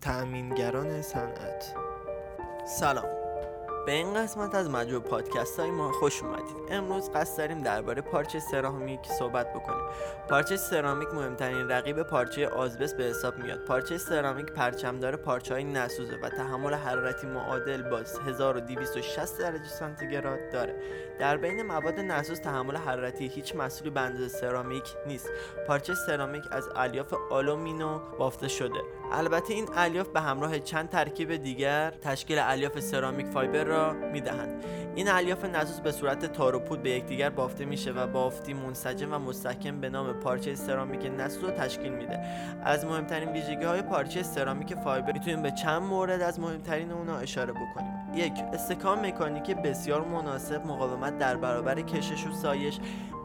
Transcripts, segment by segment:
تأمینگران صنعت. سلام. به این قسمت از مجموع پادکست های ما خوش اومدید. امروز قصد داریم درباره پارچه سرامیک صحبت بکنیم. پارچه سرامیک مهمترین رقیب پارچه آزبست به حساب میاد. پارچه سرامیک پرچمدار پارچه های نسوزه و تحمل حرارتی معادل با 1260 درجه سانتیگراد داره. در بین مواد نسوز تحمل حرارتی هیچ مسئولی به اندازه سرامیک نیست. پارچه سرامیک از الیاف آلومینا بافته شده. البته این الیاف به همراه چند ترکیب دیگر تشکیل الیاف سرامیک fiber را می‌دهند. این الیاف نسوز به صورت تار و پود به یکدیگر بافته میشه و بافتی منسجم و مستحکم به نام پارچه سرامیک نسوز رو تشکیل میده. از مهمترین ویژگی های پارچه سرامیک fiber می‌تونیم به چند مورد از مهمترین اونا اشاره بکنیم. یک استحکام مکانیکی بسیار مناسب مقاومت در برابر کشش و سایش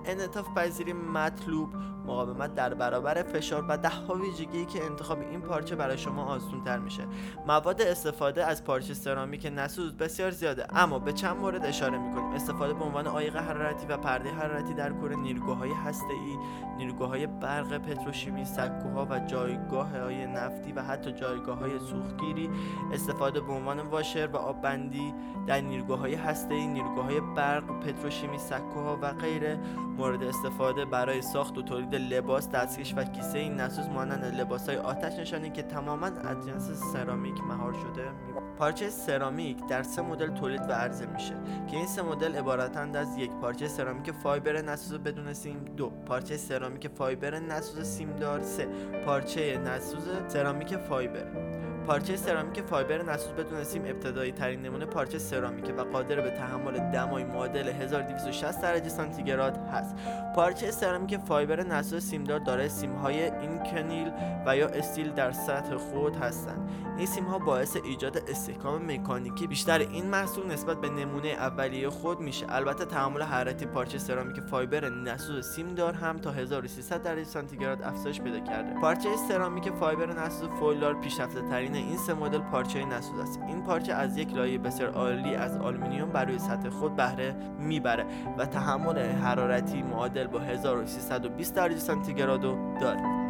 انعطاف پذیری مطلوب مقاومت در برابر فشار و ده ویژگی که انتخاب این پارچه برای شما آسان تر میشه. مواد استفاده از پارچه سرامیک نسوز بسیار زیاده اما به چند مورد اشاره می‌کنیم. استفاده به عنوان عایق حرارتی و پرده حرارتی در کور نیروگاههای هسته‌ای نیروگاههای برق پتروشیمی سکوها و جایگاه های نفتی و حتی جایگاه های سوختگیری. استفاده به عنوان واشر و آب بندی در نیروگاه های هسته‌ای نیروگاه های برق پتروشیمی سکوها و غیره. مورد استفاده برای ساخت و تولید لباس دستکش و کیسه های نسوز مانند لباس های آتش نشانی که تماما از جنس سرامیک مهار شده پارچه سرامیک در سه مدل تولید و عرضه میشه که این سه مدل عبارتند از یک پارچه سرامیک fiber نسوز بدون سیم دو پارچه سرامیک fiber نسوز سیمدار سه پارچه نسوز سرامیک fiber. پارچه سرامیک fiber نسوز بدون سیم ابتدایی ترین نمونه پارچه سرامیک و قادر به تحمل دمای معادل 1260 درجه سانتیگراد هست. پارچه سرامیک fiber نسوز سیمدار دارای سیم های Inconel و یا استیل در سطح خود هستند. این سیم ها باعث ایجاد استحکام مکانیکی بیشتر این محصول نسبت به نمونه اولیه خود میشه. البته تحمل حرارتی پارچه سرامیک fiber نسوز سیمدار هم تا 1300 درجه سانتیگراد افزایش پیدا کرده. پارچه سرامیک fiber نسوز foil دار پیشرفته ترین این سه مدل پارچه نسوز است. این پارچه از یک لایه بسیار عالی از آلومینیوم برای سطح خود بهره می‌بره و تحمل حرارتی معادل با 1320 درجه سانتیگراد داره.